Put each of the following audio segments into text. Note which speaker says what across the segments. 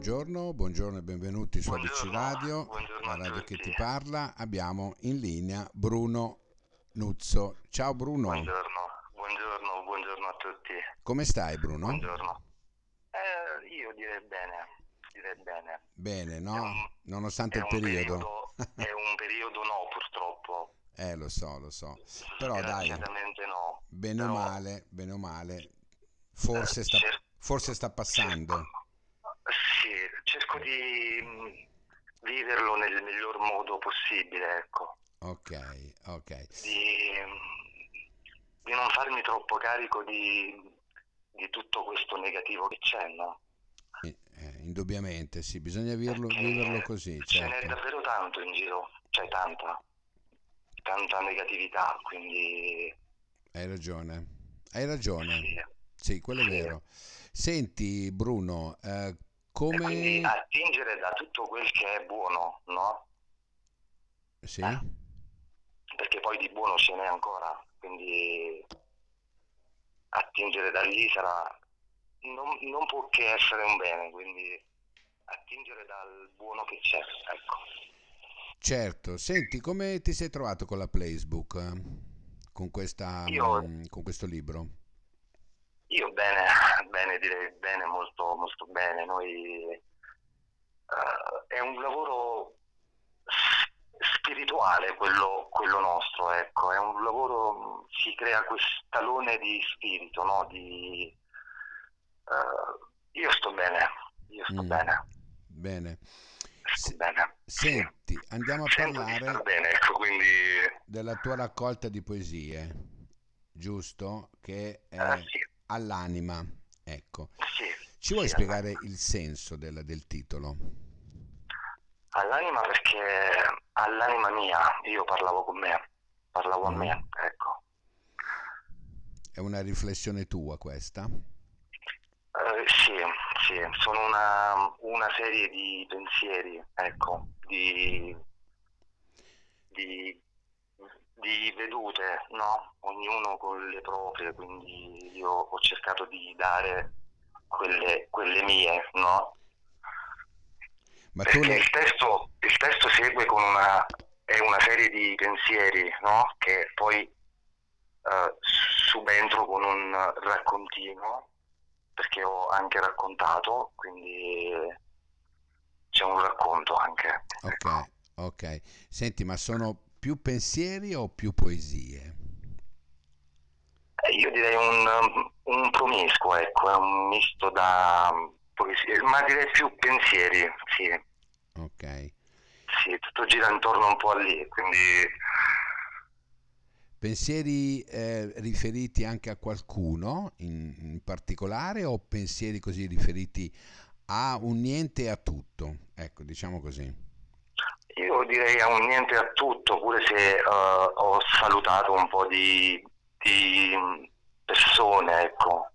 Speaker 1: buongiorno, buongiorno e benvenuti su ABC Radio,
Speaker 2: buongiorno
Speaker 1: la radio che ti parla. Abbiamo in linea Bruno Nuzzo. Ciao Bruno,
Speaker 2: Buongiorno, buongiorno, buongiorno a tutti.
Speaker 1: come stai Bruno?
Speaker 2: Buongiorno. Eh, io direi bene, direi bene.
Speaker 1: Bene, no?
Speaker 2: un-
Speaker 1: Nonostante il
Speaker 2: un
Speaker 1: periodo.
Speaker 2: è un periodo no, purtroppo.
Speaker 1: eh, lo so, lo so. Però dai,
Speaker 2: no.
Speaker 1: bene o
Speaker 2: Però-
Speaker 1: male, bene o male, forse
Speaker 2: Eh,
Speaker 1: sta,
Speaker 2: cer-
Speaker 1: forse sta passando.
Speaker 2: Sì, cerco di mh, viverlo nel miglior modo possibile, ecco.
Speaker 1: Ok, ok.
Speaker 2: Di, di non farmi troppo carico di, di tutto questo negativo che c'è, no?
Speaker 1: Eh, eh, indubbiamente, sì, bisogna viverlo, viverlo così,
Speaker 2: Ce n'è
Speaker 1: certo.
Speaker 2: davvero tanto in giro, cioè tanta, tanta negatività, quindi
Speaker 1: Hai ragione, hai ragione.
Speaker 2: sì.
Speaker 1: Sì, quello è
Speaker 2: Sì.
Speaker 1: vero. Senti, Bruno, eh,
Speaker 2: E quindi
Speaker 1: come...
Speaker 2: attingere da tutto quel che è buono, no?
Speaker 1: Sì?
Speaker 2: Perché poi di buono ce n'è ancora, quindi attingere da lì sarà... Non, non può che essere un bene, quindi attingere dal buono che c'è, ecco.
Speaker 1: Certo. Senti, come ti sei trovato con la Playbook? eh? Con questa,
Speaker 2: Io-
Speaker 1: con questo libro?
Speaker 2: Io bene, bene, direi bene, molto, molto bene. Noi eh, è un lavoro spirituale quello, quello nostro, ecco, è un lavoro, si crea quest'alone di spirito, no? Di, eh, io sto bene, io sto
Speaker 1: Mm.
Speaker 2: bene,
Speaker 1: Bene.
Speaker 2: sto bene.
Speaker 1: Senti, andiamo a
Speaker 2: Sento
Speaker 1: parlare
Speaker 2: bene, ecco, quindi
Speaker 1: della tua raccolta di poesie, giusto? Che è
Speaker 2: eh, sì,
Speaker 1: all'anima. Ecco.
Speaker 2: sì.
Speaker 1: Ci vuoi
Speaker 2: sì,
Speaker 1: spiegare il senso del, del titolo?
Speaker 2: All'anima perché all'anima mia, io parlavo con me, parlavo a
Speaker 1: Mm.
Speaker 2: me, ecco.
Speaker 1: È una riflessione tua questa?
Speaker 2: Eh, sì, sì, sono una, una serie di pensieri, ecco, di, di, di vedute, no? Ognuno con le proprie, quindi io ho cercato di dare quelle, quelle mie, no?
Speaker 1: Ma
Speaker 2: Perché
Speaker 1: le...
Speaker 2: il testo, il testo segue con una, è una serie di pensieri, no? Che poi eh, subentro con un raccontino, perché ho anche raccontato, quindi c'è un racconto anche. ecco.
Speaker 1: Ok, ok. Senti, ma sono più pensieri o più poesie?
Speaker 2: Eh, Io direi un, un promiscuo, ecco, è un misto da poesie, ma direi più pensieri, sì,
Speaker 1: Ok.
Speaker 2: sì, tutto gira intorno un po' a lì, quindi
Speaker 1: Pensieri eh, riferiti anche a qualcuno in, in particolare o pensieri così riferiti a un niente e a tutto? Ecco, diciamo così.
Speaker 2: Io direi a un niente a tutto, pure se eh, ho salutato un po' di, di persone, ecco.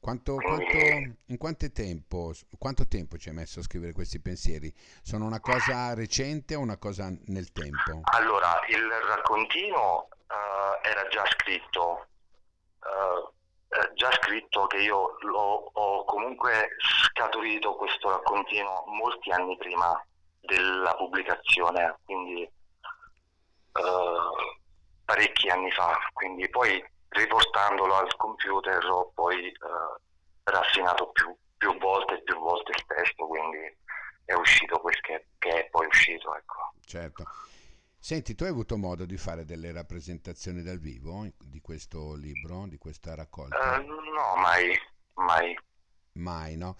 Speaker 1: Quanto, quanto- in quanto tempo, quanto tempo ci hai messo a scrivere questi pensieri? Sono una cosa recente o una cosa nel tempo?
Speaker 2: Allora, il raccontino eh, era già scritto, eh, già scritto che io ho comunque scaturito questo raccontino molti anni prima della pubblicazione, quindi eh, parecchi anni fa, quindi poi riportandolo al computer ho poi eh, raffinato più, più volte e più volte il testo, quindi è uscito quel che, che è poi uscito, ecco.
Speaker 1: Certo. Senti, tu hai avuto modo di fare delle rappresentazioni dal vivo di questo libro, di questa raccolta?
Speaker 2: Eh, no, mai, mai.
Speaker 1: Mai, no?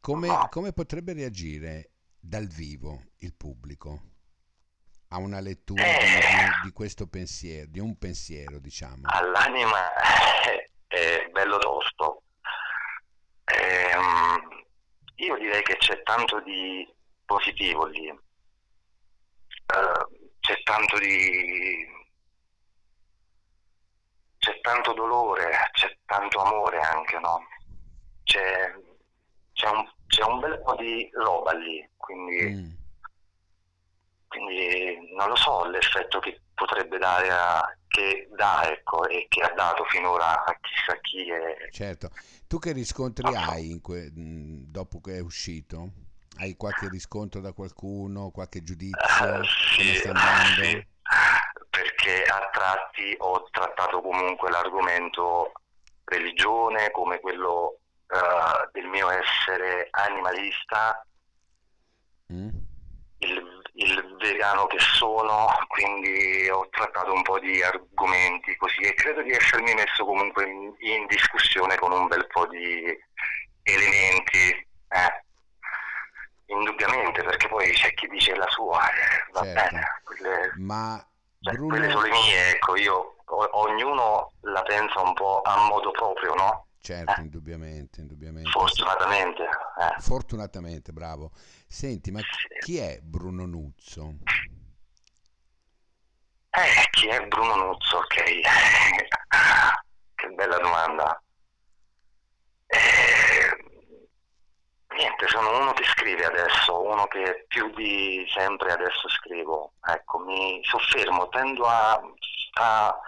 Speaker 1: Come,
Speaker 2: No.
Speaker 1: come potrebbe reagire dal vivo il pubblico a una lettura di,
Speaker 2: Eh.
Speaker 1: di- questo pensiero, di un pensiero, diciamo?
Speaker 2: All'anima è, è bello tosto. Ehm, io direi che c'è tanto di positivo lì. Eh, c'è tanto di c'è tanto dolore, c'è tanto amore anche, no? C'è, c'è un, c'è un bel po' di roba lì, quindi
Speaker 1: Mm.
Speaker 2: quindi non lo so l'effetto che potrebbe dare a, che dà, ecco, e che ha dato finora a chissà chi. E...
Speaker 1: Certo. Tu che riscontri hai que- dopo che è uscito? Hai qualche riscontro da qualcuno, qualche giudizio? Uh,
Speaker 2: sì, sì, perché a tratti ho trattato comunque l'argomento religione come quello uh, del mio essere animalista, mm. il, il, vegano che sono, quindi ho trattato un po' di argomenti così e credo di essermi messo comunque in, in discussione con un bel po' di elementi. Eh. Indubbiamente, perché poi c'è chi dice la sua, eh, va certo. bene. Quelle,
Speaker 1: Ma
Speaker 2: cioè,
Speaker 1: Bruno...
Speaker 2: quelle sono le mie, ecco, io, o, ognuno la pensa un po' a modo proprio, no?
Speaker 1: Certo, eh. indubbiamente, indubbiamente.
Speaker 2: Fortunatamente. Eh.
Speaker 1: Fortunatamente, bravo. Senti, ma chi è Bruno Nuzzo?
Speaker 2: Eh, chi è Bruno Nuzzo? Ok. che bella domanda. Eh, niente, sono uno che scrive adesso, uno che più di sempre adesso scrivo. Ecco, mi soffermo, tendo a, a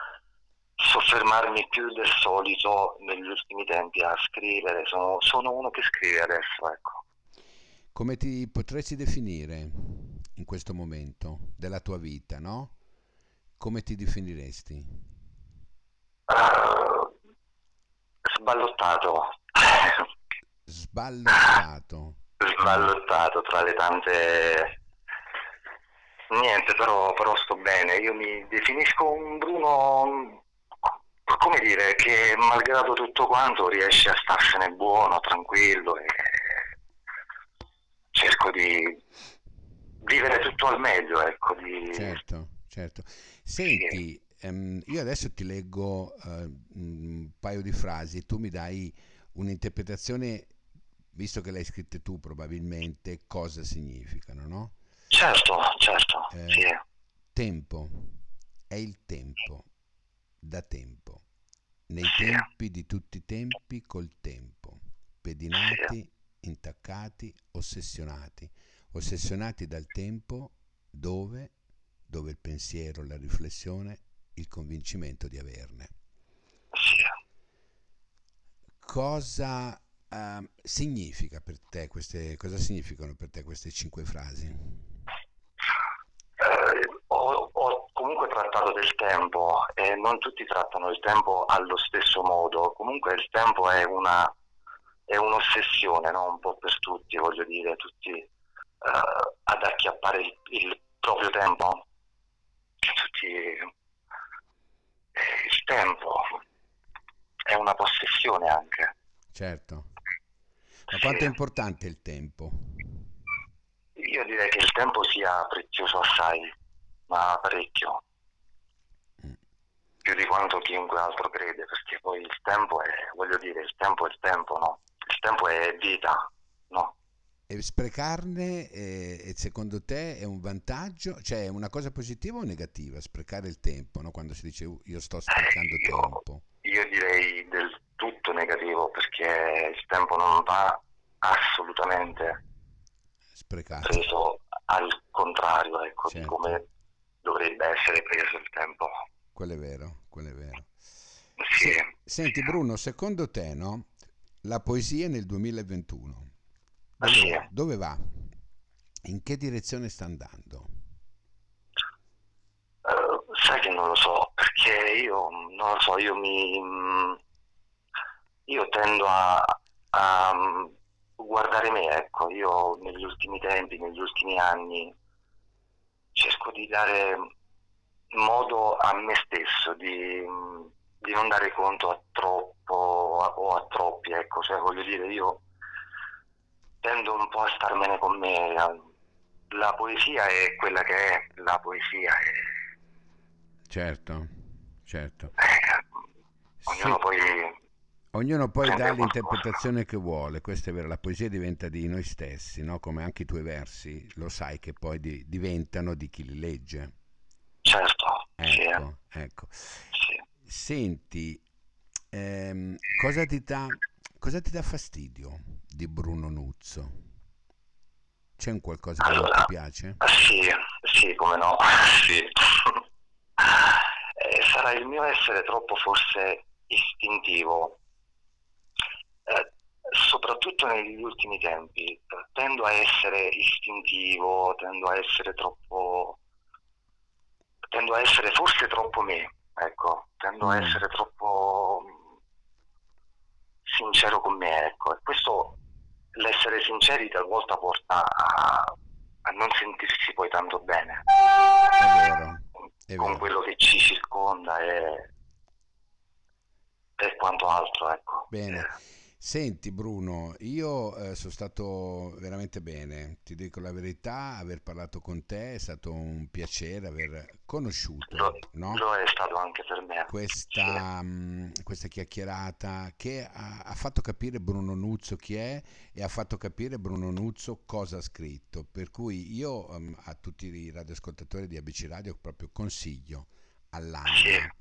Speaker 2: soffermarmi più del solito negli ultimi tempi a scrivere, sono, sono uno che scrive adesso, ecco.
Speaker 1: Come ti potresti definire in questo momento della tua vita, no? Come ti definiresti?
Speaker 2: Uh, sballottato.
Speaker 1: Sballottato.
Speaker 2: Sballottato tra le tante Niente, però, però, sto bene. Io mi definisco un Bruno come dire, che malgrado tutto quanto riesce a starsene buono, tranquillo e cerco di vivere tutto al meglio, ecco. Di...
Speaker 1: Certo, certo. Senti, sì. ehm, io adesso ti leggo uh, un paio di frasi e tu mi dai un'interpretazione, visto che l'hai scritta tu probabilmente, cosa significano, no?
Speaker 2: Certo, certo. Eh, sì.
Speaker 1: Tempo, è il tempo, da tempo nei tempi di tutti i tempi col tempo, pedinati, intaccati, ossessionati, ossessionati dal tempo dove, dove il pensiero, la riflessione, il convincimento di averne. Cosa uh, significa per te queste, cosa significano per te queste cinque frasi?
Speaker 2: comunque trattato del tempo e non tutti trattano il tempo allo stesso modo. Comunque il tempo è, una, è un'ossessione, no? un po' per tutti, voglio dire, tutti uh, ad acchiappare il, il, proprio tempo. Tutti, eh, il tempo è una possessione anche.
Speaker 1: Certo. Ma quanto è importante il tempo?
Speaker 2: Io direi che il tempo sia prezioso assai ma parecchio. Mm. Più di quanto chiunque altro crede, perché poi il tempo è, voglio dire, il tempo è il tempo, no? Il tempo è vita, no?
Speaker 1: E sprecarne, eh, secondo te, è un vantaggio? Cioè, è una cosa positiva o negativa sprecare il tempo, no? Quando si dice io sto sprecando eh, io, tempo?
Speaker 2: Io direi del perché il tempo non va assolutamente
Speaker 1: sprecato.
Speaker 2: preso al contrario, ecco, certo. di come dovrebbe essere preso il tempo.
Speaker 1: Quello è vero, quello è vero.
Speaker 2: Sì.
Speaker 1: Senti Bruno, secondo te no, la poesia nel 2021
Speaker 2: dove, sì.
Speaker 1: dove va? In che direzione sta andando?
Speaker 2: Uh, sai che non lo so, perché io non lo so, io mi io tendo a, a guardare me, ecco, io negli ultimi tempi, negli ultimi anni cerco di dare modo a me stesso di, di non dare conto a troppo o a troppi, ecco, cioè voglio dire io tendo un po' a starmene con me, la poesia è quella che è, la poesia è...
Speaker 1: Certo, certo.
Speaker 2: Eh, ognuno sì. poi
Speaker 1: Ognuno poi dà l'interpretazione che vuole, questo è vero, la poesia diventa di noi stessi, no? come anche i tuoi versi, lo sai che poi di, diventano di chi li legge.
Speaker 2: Certo,
Speaker 1: ecco, sì. ecco.
Speaker 2: Sì.
Speaker 1: Senti, ehm, cosa, ti dà, cosa ti dà fastidio di Bruno Nuzzo? C'è un qualcosa che allora, non ti piace?
Speaker 2: Sì, sì, come no, sì. Eh, sarà il mio essere troppo forse istintivo, eh, soprattutto negli ultimi tempi. Tendo a essere istintivo, tendo a essere troppo... tendo a essere forse troppo me, ecco, tendo mm. a essere troppo sincero con me, ecco. E questo, l'essere sinceri talvolta porta a, a non sentirsi poi tanto bene.
Speaker 1: È vero, è
Speaker 2: con
Speaker 1: vero.
Speaker 2: quello che ci circonda e, e quanto altro, ecco.
Speaker 1: Bene. Senti Bruno, io eh, sono stato veramente bene, ti dico la verità, aver parlato con te è stato un piacere, aver conosciuto
Speaker 2: Lo,
Speaker 1: no?
Speaker 2: lo è stato anche per me.
Speaker 1: questa, mh, questa chiacchierata che ha, ha fatto capire Bruno Nuzzo chi è e ha fatto capire Bruno Nuzzo cosa ha scritto. Per cui io ehm, a tutti i radioascoltatori di ABC Radio proprio consiglio all'anima
Speaker 2: Sì.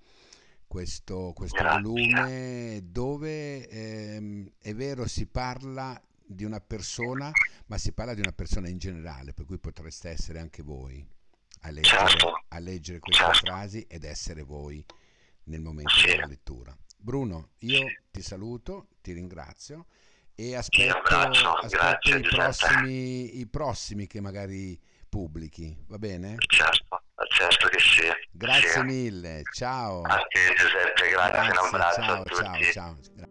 Speaker 1: Questo, questo volume dove ehm, è vero si parla di una persona, ma si parla di una persona in generale, per cui potreste essere anche voi a leggere,
Speaker 2: Certo.
Speaker 1: a leggere queste
Speaker 2: Certo.
Speaker 1: frasi ed essere voi nel momento
Speaker 2: Sì.
Speaker 1: della lettura. Bruno, io
Speaker 2: Sì.
Speaker 1: ti saluto, ti ringrazio e aspetto,
Speaker 2: abbraccio,
Speaker 1: aspetto
Speaker 2: grazie
Speaker 1: i, prossimi, i prossimi che magari pubblichi, va bene?
Speaker 2: Certo, certo che sì.
Speaker 1: Grazie
Speaker 2: sì.
Speaker 1: mille, ciao.
Speaker 2: A te Giuseppe, grazie, un
Speaker 1: Grazie,
Speaker 2: abbraccio
Speaker 1: ciao,
Speaker 2: a
Speaker 1: ciao,
Speaker 2: tutti.
Speaker 1: ciao.